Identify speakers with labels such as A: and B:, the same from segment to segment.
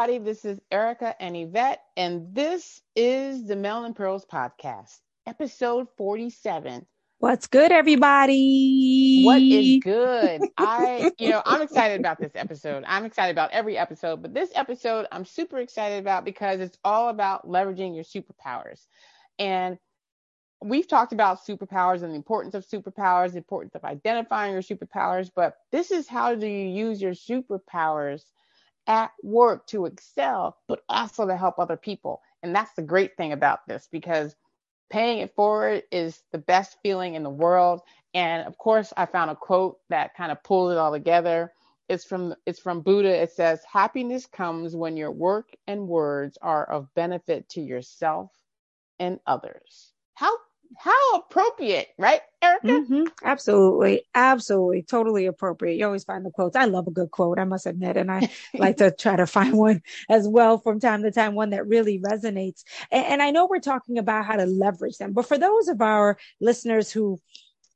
A: everybody. This is Ericka and Yvette, and this is the Melanin Pearls Podcast, episode 47.
B: What's good, everybody?
A: What is good? I, you know, I'm excited about this episode. I'm excited about every episode, but this episode I'm super excited about because it's all about leveraging your superpowers. And we've talked about superpowers and the importance of superpowers, the importance of identifying your superpowers, but this is how do you use your superpowers at work to excel, but also to help other people. And that's the great thing about this because paying it forward is the best feeling in the world. And of course, I found a quote that kind of pulls it all together. It's from it's from Buddha. It says, "Happiness comes when your work and words are of benefit to yourself and others." How how appropriate, right, Ericka?
B: Mm-hmm. Absolutely. Absolutely. Totally appropriate. You always find the quotes. I love a good quote, I must admit. And I like to try to find one as well from time to time, one that really resonates. And, and I know we're talking about how to leverage them, but for those of our listeners who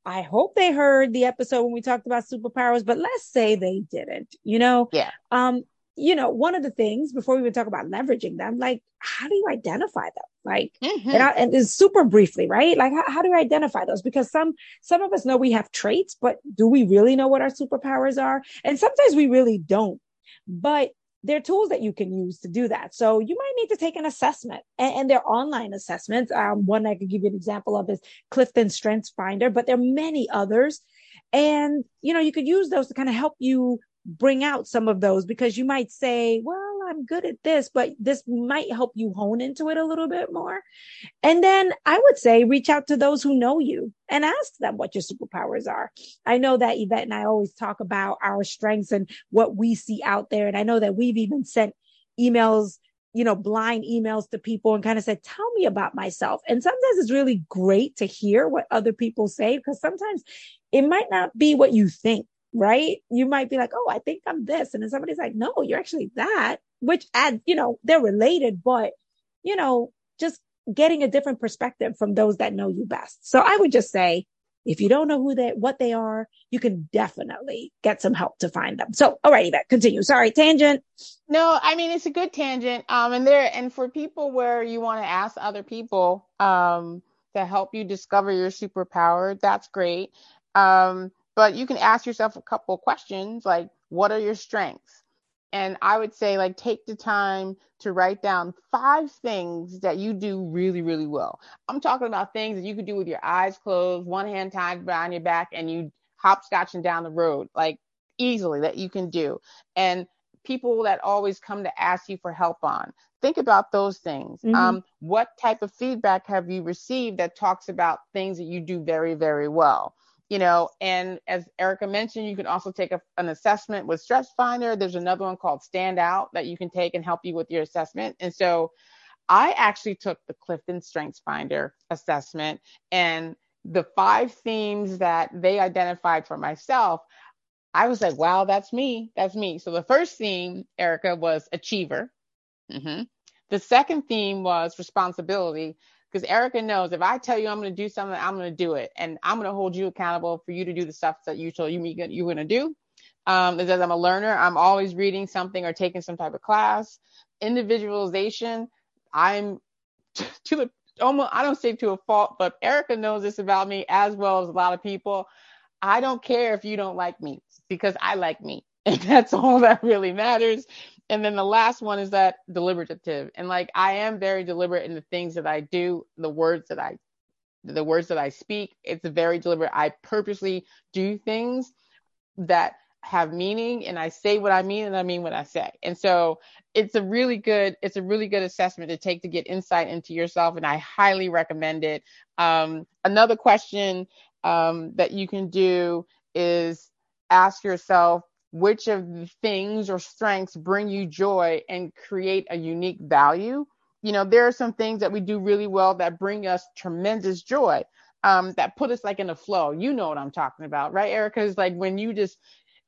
B: I hope they heard the episode when we talked about superpowers, but let's say they didn't, you know?
A: Yeah.
B: Um, you know, one of the things before we even talk about leveraging them, like how do you identify them? Like, mm-hmm. and, I, and it's super briefly, right? Like, how, how do you identify those? Because some some of us know we have traits, but do we really know what our superpowers are? And sometimes we really don't. But there are tools that you can use to do that. So you might need to take an assessment, and, and they're online assessments. Um, one I could give you an example of is Clifton Strengths Finder, but there are many others. And you know, you could use those to kind of help you bring out some of those because you might say, well, I'm good at this, but this might help you hone into it a little bit more. And then I would say reach out to those who know you and ask them what your superpowers are. I know that Yvette and I always talk about our strengths and what we see out there. And I know that we've even sent emails you know, blind emails to people and kind of said, tell me about myself. And sometimes it's really great to hear what other people say because sometimes it might not be what you think right? You might be like, oh, I think I'm this. And then somebody's like, no, you're actually that, which add, you know, they're related, but, you know, just getting a different perspective from those that know you best. So I would just say, if you don't know who they, what they are, you can definitely get some help to find them. So, all right, Yvette, continue. Sorry, tangent.
A: No, I mean, it's a good tangent. Um, and there, and for people where you want to ask other people, um, to help you discover your superpower, that's great. Um, but you can ask yourself a couple questions like, what are your strengths? And I would say, like, take the time to write down five things that you do really, really well. I'm talking about things that you could do with your eyes closed, one hand tied behind your back, and you hopscotching down the road, like easily that you can do. And people that always come to ask you for help on. Think about those things. Mm-hmm. Um, what type of feedback have you received that talks about things that you do very, very well? You know, and as Ericka mentioned, you can also take a, an assessment with Strengths Finder. There's another one called Stand Out that you can take and help you with your assessment. And so I actually took the Clifton Strengths Finder assessment and the five themes that they identified for myself, I was like, wow, that's me. That's me. So the first theme, Ericka, was achiever. Mm-hmm. The second theme was responsibility because Ericka knows if I tell you I'm going to do something, I'm going to do it, and I'm going to hold you accountable for you to do the stuff that you told you you're going to do. Um, as I'm a learner, I'm always reading something or taking some type of class. Individualization, I'm to the almost I don't say to a fault, but Ericka knows this about me as well as a lot of people. I don't care if you don't like me because I like me. And that's all that really matters and then the last one is that deliberative. And like i am very deliberate in the things that i do the words that i the words that i speak. It's very deliberate. I purposely do things that have meaning and i say what i mean and i mean what i say. And so it's a really good it's a really good assessment to take to get insight into yourself and i highly recommend it. Um, another question um, that you can do is ask yourself which of the things or strengths bring you joy and create a unique value. You know, there are some things that we do really well that bring us tremendous joy, um, that put us like in a flow. You know what I'm talking about, right, Ericka? It's like when you just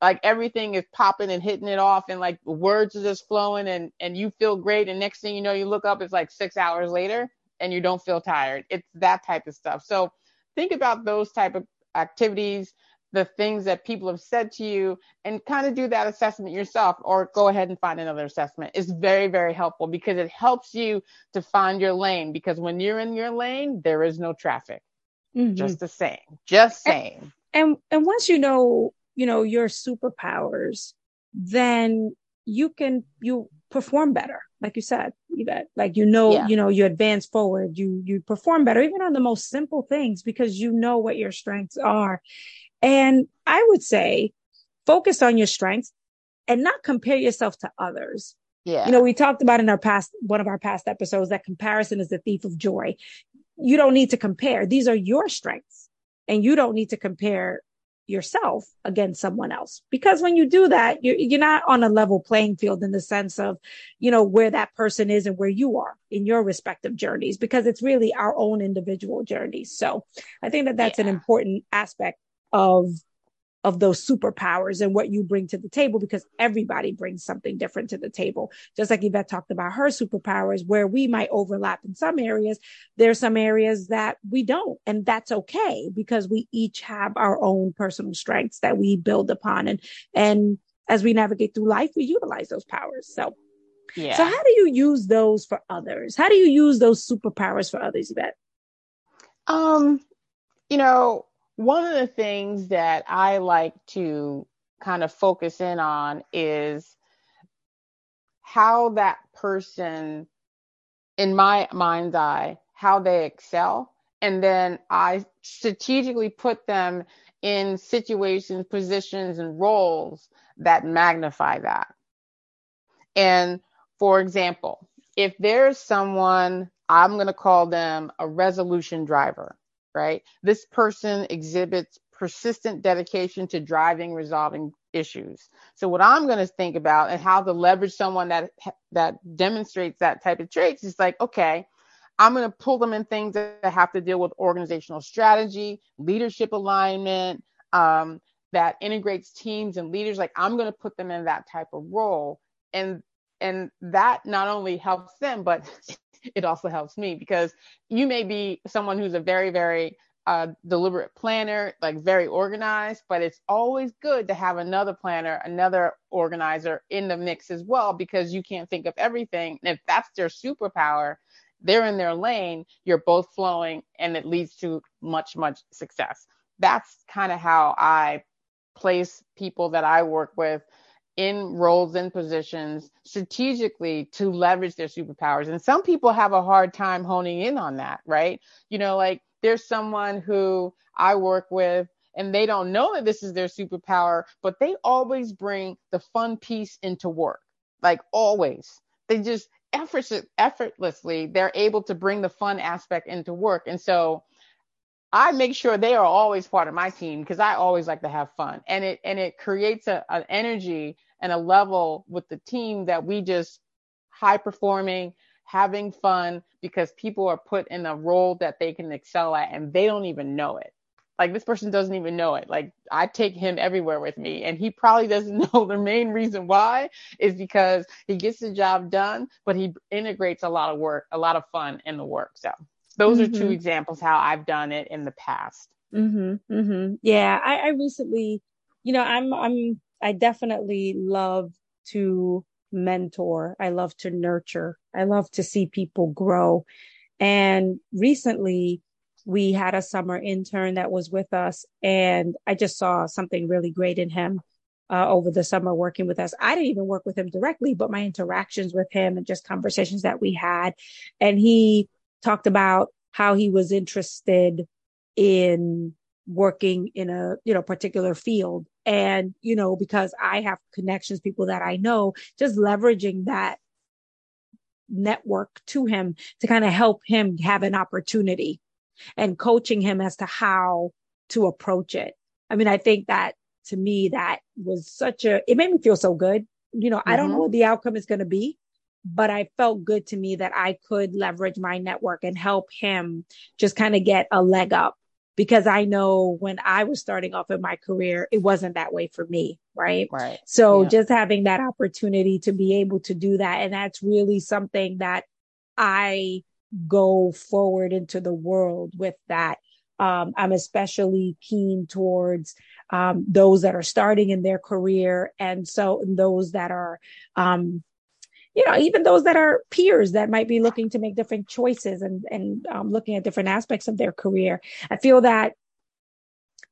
A: like everything is popping and hitting it off and like words are just flowing and and you feel great and next thing you know you look up it's like six hours later and you don't feel tired it's that type of stuff so think about those type of activities the things that people have said to you and kind of do that assessment yourself or go ahead and find another assessment. Is very very helpful because it helps you to find your lane because when you're in your lane there is no traffic. Mm-hmm. just the same just saying
B: and, and and once you know you know your superpowers then you can you perform better like you said that like you know yeah. you know you advance forward you you perform better even on the most simple things because you know what your strengths are and i would say focus on your strengths and not compare yourself to others. Yeah you know we talked about in our past one of our past episodes that comparison is the thief of joy. You don't need to compare. These are your strengths and you don't need to compare yourself against someone else. Because when you do that you're, you're not on a level playing field in the sense of you know where that person is and where you are in your respective journeys because it's really our own individual journeys so i think that that's yeah. an important aspect of of those superpowers and what you bring to the table because everybody brings something different to the table. Just like Yvette talked about her superpowers, where we might overlap in some areas, there's some areas that we don't. And that's okay because we each have our own personal strengths that we build upon. And, and as we navigate through life, we utilize those powers. So, yeah. So how do you use those for others? How do you use those superpowers for others, Yvette?
A: Um, you know, one of the things that I like to kind of focus in on is how that person, in my mind's eye, how they excel. And then I strategically put them in situations, positions, and roles that magnify that. And for example, if there's someone, I'm going to call them a resolution driver right? This person exhibits persistent dedication to driving, resolving issues. So what I'm going to think about and how to leverage someone that that demonstrates that type of traits is like, okay, I'm going to pull them in things that have to deal with organizational strategy, leadership alignment, um, that integrates teams and leaders. Like I'm going to put them in that type of role, and and that not only helps them, but it also helps me because you may be someone who's a very, very uh, deliberate planner, like very organized, but it's always good to have another planner, another organizer in the mix as well, because you can't think of everything. And if that's their superpower, they're in their lane, you're both flowing, and it leads to much, much success. That's kind of how I place people that I work with in roles and positions strategically to leverage their superpowers. And some people have a hard time honing in on that, right? You know, like there's someone who I work with and they don't know that this is their superpower, but they always bring the fun piece into work. Like always. They just effortlessly they're able to bring the fun aspect into work. And so I make sure they are always part of my team because I always like to have fun. And it and it creates a, an energy and a level with the team that we just high performing, having fun because people are put in a role that they can excel at and they don't even know it. Like this person doesn't even know it. Like I take him everywhere with me and he probably doesn't know the main reason why is because he gets the job done, but he integrates a lot of work, a lot of fun in the work. So those mm-hmm. are two mm-hmm. examples how I've done it in the past.
B: Mm-hmm, mm-hmm. Yeah, I, I recently, you know, I'm I'm I definitely love to mentor. I love to nurture. I love to see people grow. And recently we had a summer intern that was with us and I just saw something really great in him. Uh, over the summer working with us. I didn't even work with him directly, but my interactions with him and just conversations that we had. And he talked about how he was interested in working in a, you know, particular field and, you know, because I have connections, people that I know, just leveraging that network to him to kind of help him have an opportunity and coaching him as to how to approach it. I mean, I think that to me, that was such a, it made me feel so good. You know, mm-hmm. I don't know mm-hmm. what the outcome is going to be, but I felt good to me that I could leverage my network and help him just kind of get a leg up because I know when I was starting off in my career, it wasn't that way for me. Right.
A: Right.
B: So yeah. just having that opportunity to be able to do that. And that's really something that I go forward into the world with that Um, I'm especially keen towards um, those that are starting in their career, and so those that are, um, you know, even those that are peers that might be looking to make different choices and and um, looking at different aspects of their career. I feel that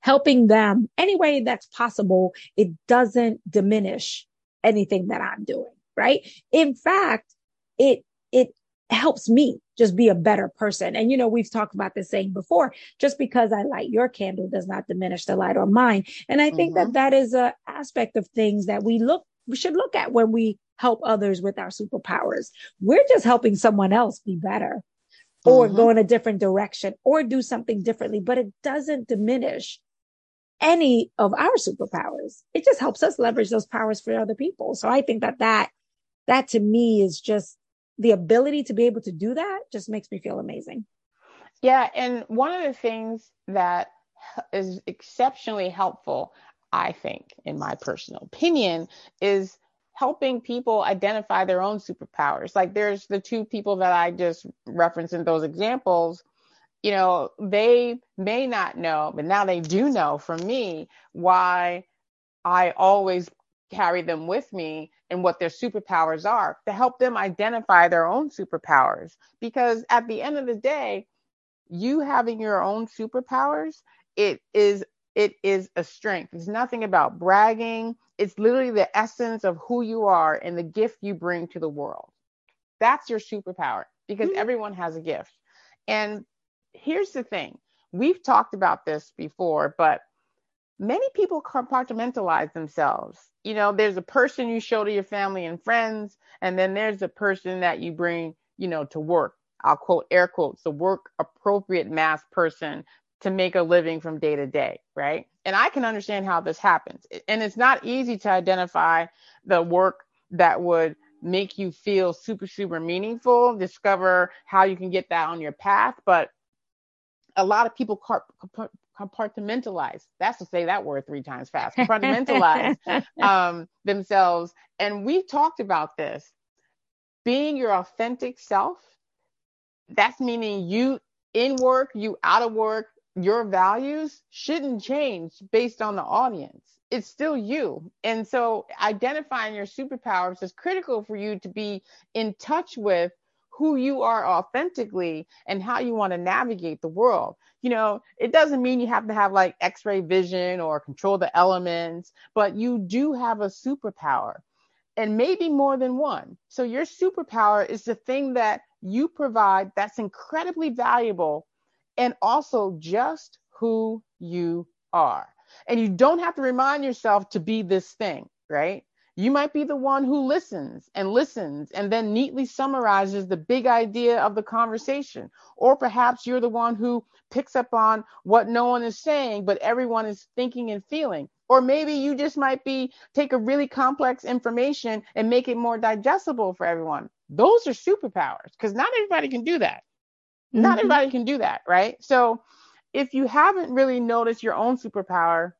B: helping them any way that's possible, it doesn't diminish anything that I'm doing, right? In fact, it it helps me just be a better person. And you know, we've talked about this saying before, just because I light your candle does not diminish the light on mine. And I think mm-hmm. that that is a aspect of things that we look we should look at when we help others with our superpowers. We're just helping someone else be better or mm-hmm. go in a different direction or do something differently, but it doesn't diminish any of our superpowers. It just helps us leverage those powers for other people. So I think that that, that to me is just the ability to be able to do that just makes me feel amazing.
A: Yeah. And one of the things that is exceptionally helpful, I think, in my personal opinion, is helping people identify their own superpowers. Like there's the two people that I just referenced in those examples you know, they may not know, but now they do know from me why I always carry them with me and what their superpowers are to help them identify their own superpowers. Because at the end of the day, you having your own superpowers, it is it is a strength. It's nothing about bragging. It's literally the essence of who you are and the gift you bring to the world. That's your superpower because mm-hmm. everyone has a gift. And here's the thing we've talked about this before, but many people compartmentalize themselves. You know, there's a person you show to your family and friends, and then there's a person that you bring, you know, to work. I'll quote air quotes, the work appropriate mass person to make a living from day to day, right? And I can understand how this happens. And it's not easy to identify the work that would make you feel super, super meaningful, discover how you can get that on your path. But a lot of people compartmentalize. That's to say that word three times fast. Compartmentalize um, themselves, and we've talked about this. Being your authentic self. That's meaning you in work, you out of work. Your values shouldn't change based on the audience. It's still you. And so identifying your superpowers is critical for you to be in touch with who you are authentically and how you want to navigate the world. You know, it doesn't mean you have to have like x ray vision or control the elements, but you do have a superpower and maybe more than one. So, your superpower is the thing that you provide that's incredibly valuable and also just who you are. And you don't have to remind yourself to be this thing, right? You might be the one who listens and listens and then neatly summarizes the big idea of the conversation. Or perhaps you're the one who picks up on what no one is saying, but everyone is thinking and feeling. Or maybe you just might be take a really complex information and make it more digestible for everyone. Those are superpowers because not everybody can do that. Mm-hmm. Not everybody can do that, right? So if you haven't really noticed your own superpower,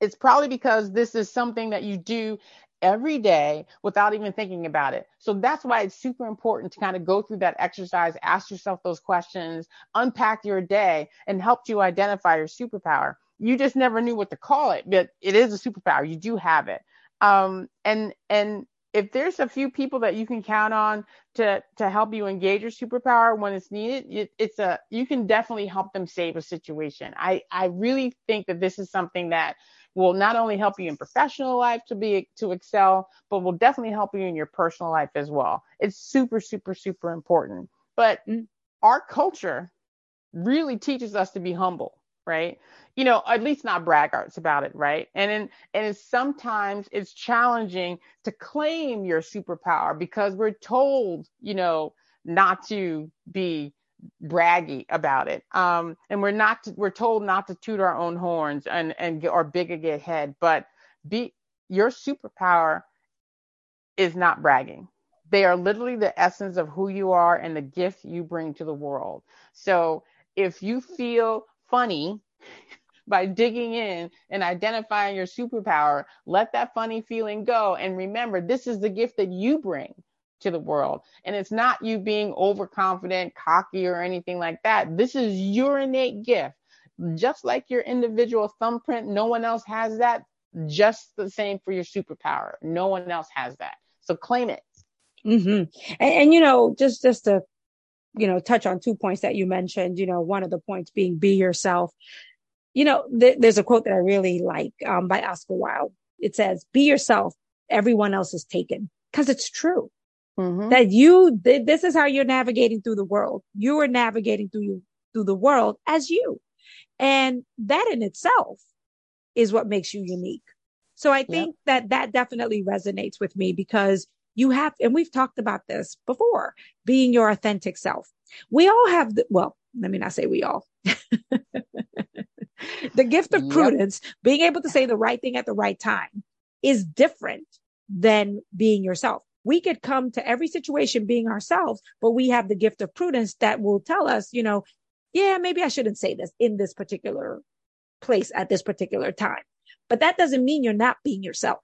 A: it's probably because this is something that you do every day without even thinking about it. So that's why it's super important to kind of go through that exercise, ask yourself those questions, unpack your day, and help you identify your superpower. You just never knew what to call it, but it is a superpower. You do have it. Um, and and if there's a few people that you can count on to to help you engage your superpower when it's needed it, it's a you can definitely help them save a situation. I i really think that this is something that will not only help you in professional life to be to excel but will definitely help you in your personal life as well. It's super super super important. But mm. our culture really teaches us to be humble right you know, at least not braggarts about it, right? And in, and it's sometimes it's challenging to claim your superpower because we're told, you know, not to be braggy about it. Um, and we're not, to, we're told not to toot our own horns and, and get, or big get head, but be your superpower is not bragging. They are literally the essence of who you are and the gift you bring to the world. So if you feel funny by digging in and identifying your superpower. Let that funny feeling go. And remember, this is the gift that you bring to the world. And it's not you being overconfident, cocky, or anything like that. This is your innate gift. Just like your individual thumbprint, no one else has that. Just the same for your superpower. No one else has that. So claim it.
B: Mm-hmm. And, and, you know, just just to you know touch on two points that you mentioned. You know, one of the points being be yourself. You know, th- there's a quote that I really like um, by Oscar Wilde. It says, "Be yourself. Everyone else is taken." Because it's true. Mm-hmm. That you, th- this is how you're navigating through the world. You are navigating through you, through the world as you, and that in itself is what makes you unique. So I think yep. that that definitely resonates with me because you have, and we've talked about this before, being your authentic self. We all have the, well, let me not say we all. the gift of yep. prudence, being able to say the right thing at the right time is different than being yourself. We could come to every situation being ourselves, but we have the gift of prudence that will tell us, you know, yeah, maybe I shouldn't say this in this particular place at this particular time. But that doesn't mean you're not being yourself.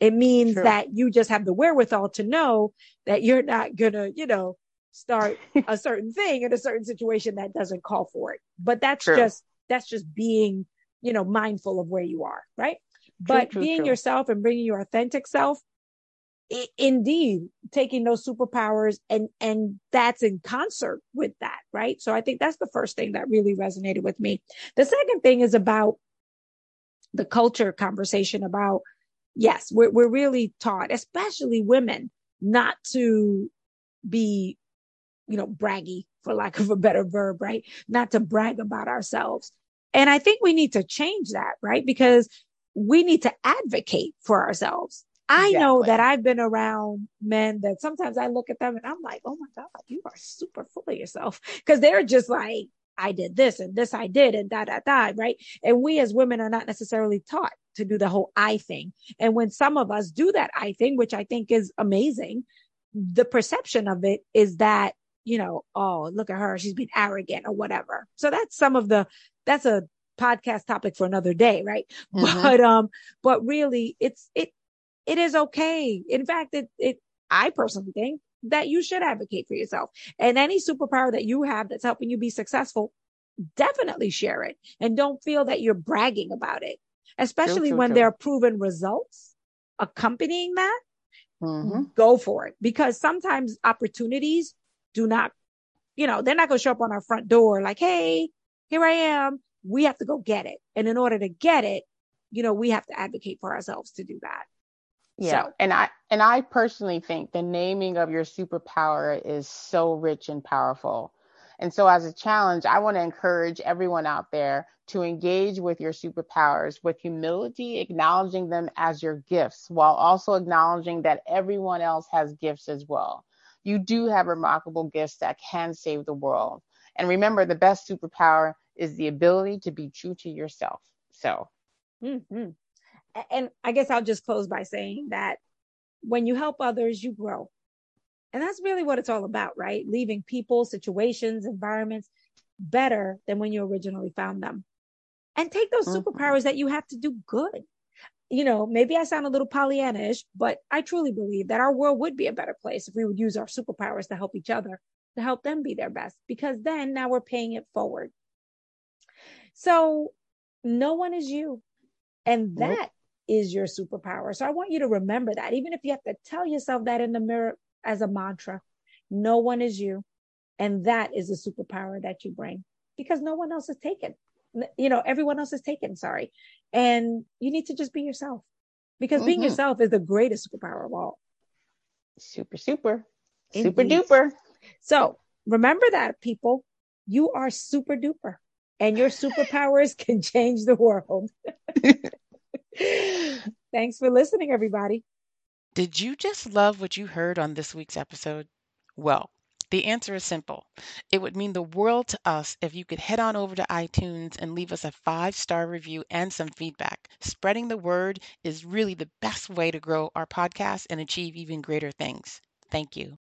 B: It means True. that you just have the wherewithal to know that you're not gonna, you know, start a certain thing in a certain situation that doesn't call for it. But that's True. just that's just being, you know, mindful of where you are, right? but true, being true. yourself and bringing your authentic self I- indeed taking those superpowers and and that's in concert with that right so i think that's the first thing that really resonated with me the second thing is about the culture conversation about yes we're, we're really taught especially women not to be you know braggy for lack of a better verb right not to brag about ourselves and i think we need to change that right because we need to advocate for ourselves. I exactly. know that I've been around men that sometimes I look at them and I'm like, oh my God, you are super full of yourself. Cause they're just like, I did this and this I did and da da da, right? And we as women are not necessarily taught to do the whole I thing. And when some of us do that I thing, which I think is amazing, the perception of it is that, you know, oh, look at her, she's being arrogant or whatever. So that's some of the, that's a podcast topic for another day, right? Mm-hmm. But um, but really, it's it it is okay. In fact, it it I personally think that you should advocate for yourself and any superpower that you have that's helping you be successful. Definitely share it and don't feel that you're bragging about it, especially true, when true. there are proven results accompanying that. Mm-hmm. Go for it because sometimes opportunities do not, you know, they're not going to show up on our front door like, Hey, here I am we have to go get it. And in order to get it, you know, we have to advocate for ourselves to do that.
A: Yeah. So. And I and I personally think the naming of your superpower is so rich and powerful. And so as a challenge, I want to encourage everyone out there to engage with your superpowers with humility, acknowledging them as your gifts while also acknowledging that everyone else has gifts as well. You do have remarkable gifts that can save the world. And remember, the best superpower is the ability to be true to yourself. So,
B: mm-hmm. and I guess I'll just close by saying that when you help others, you grow. And that's really what it's all about, right? Leaving people, situations, environments better than when you originally found them. And take those mm-hmm. superpowers that you have to do good. You know, maybe I sound a little Pollyannish, but I truly believe that our world would be a better place if we would use our superpowers to help each other, to help them be their best, because then now we're paying it forward. So no one is you. And that nope. is your superpower. So I want you to remember that, even if you have to tell yourself that in the mirror as a mantra, no one is you. And that is the superpower that you bring because no one else is taken. You know, everyone else is taken, sorry. And you need to just be yourself because mm-hmm. being yourself is the greatest superpower of all.
A: Super, super, Indeed. super duper.
B: So remember that, people. You are super duper and your superpowers can change the world. Thanks for listening, everybody.
C: Did you just love what you heard on this week's episode? Well, the answer is simple. It would mean the world to us if you could head on over to iTunes and leave us a five star review and some feedback. Spreading the word is really the best way to grow our podcast and achieve even greater things. Thank you.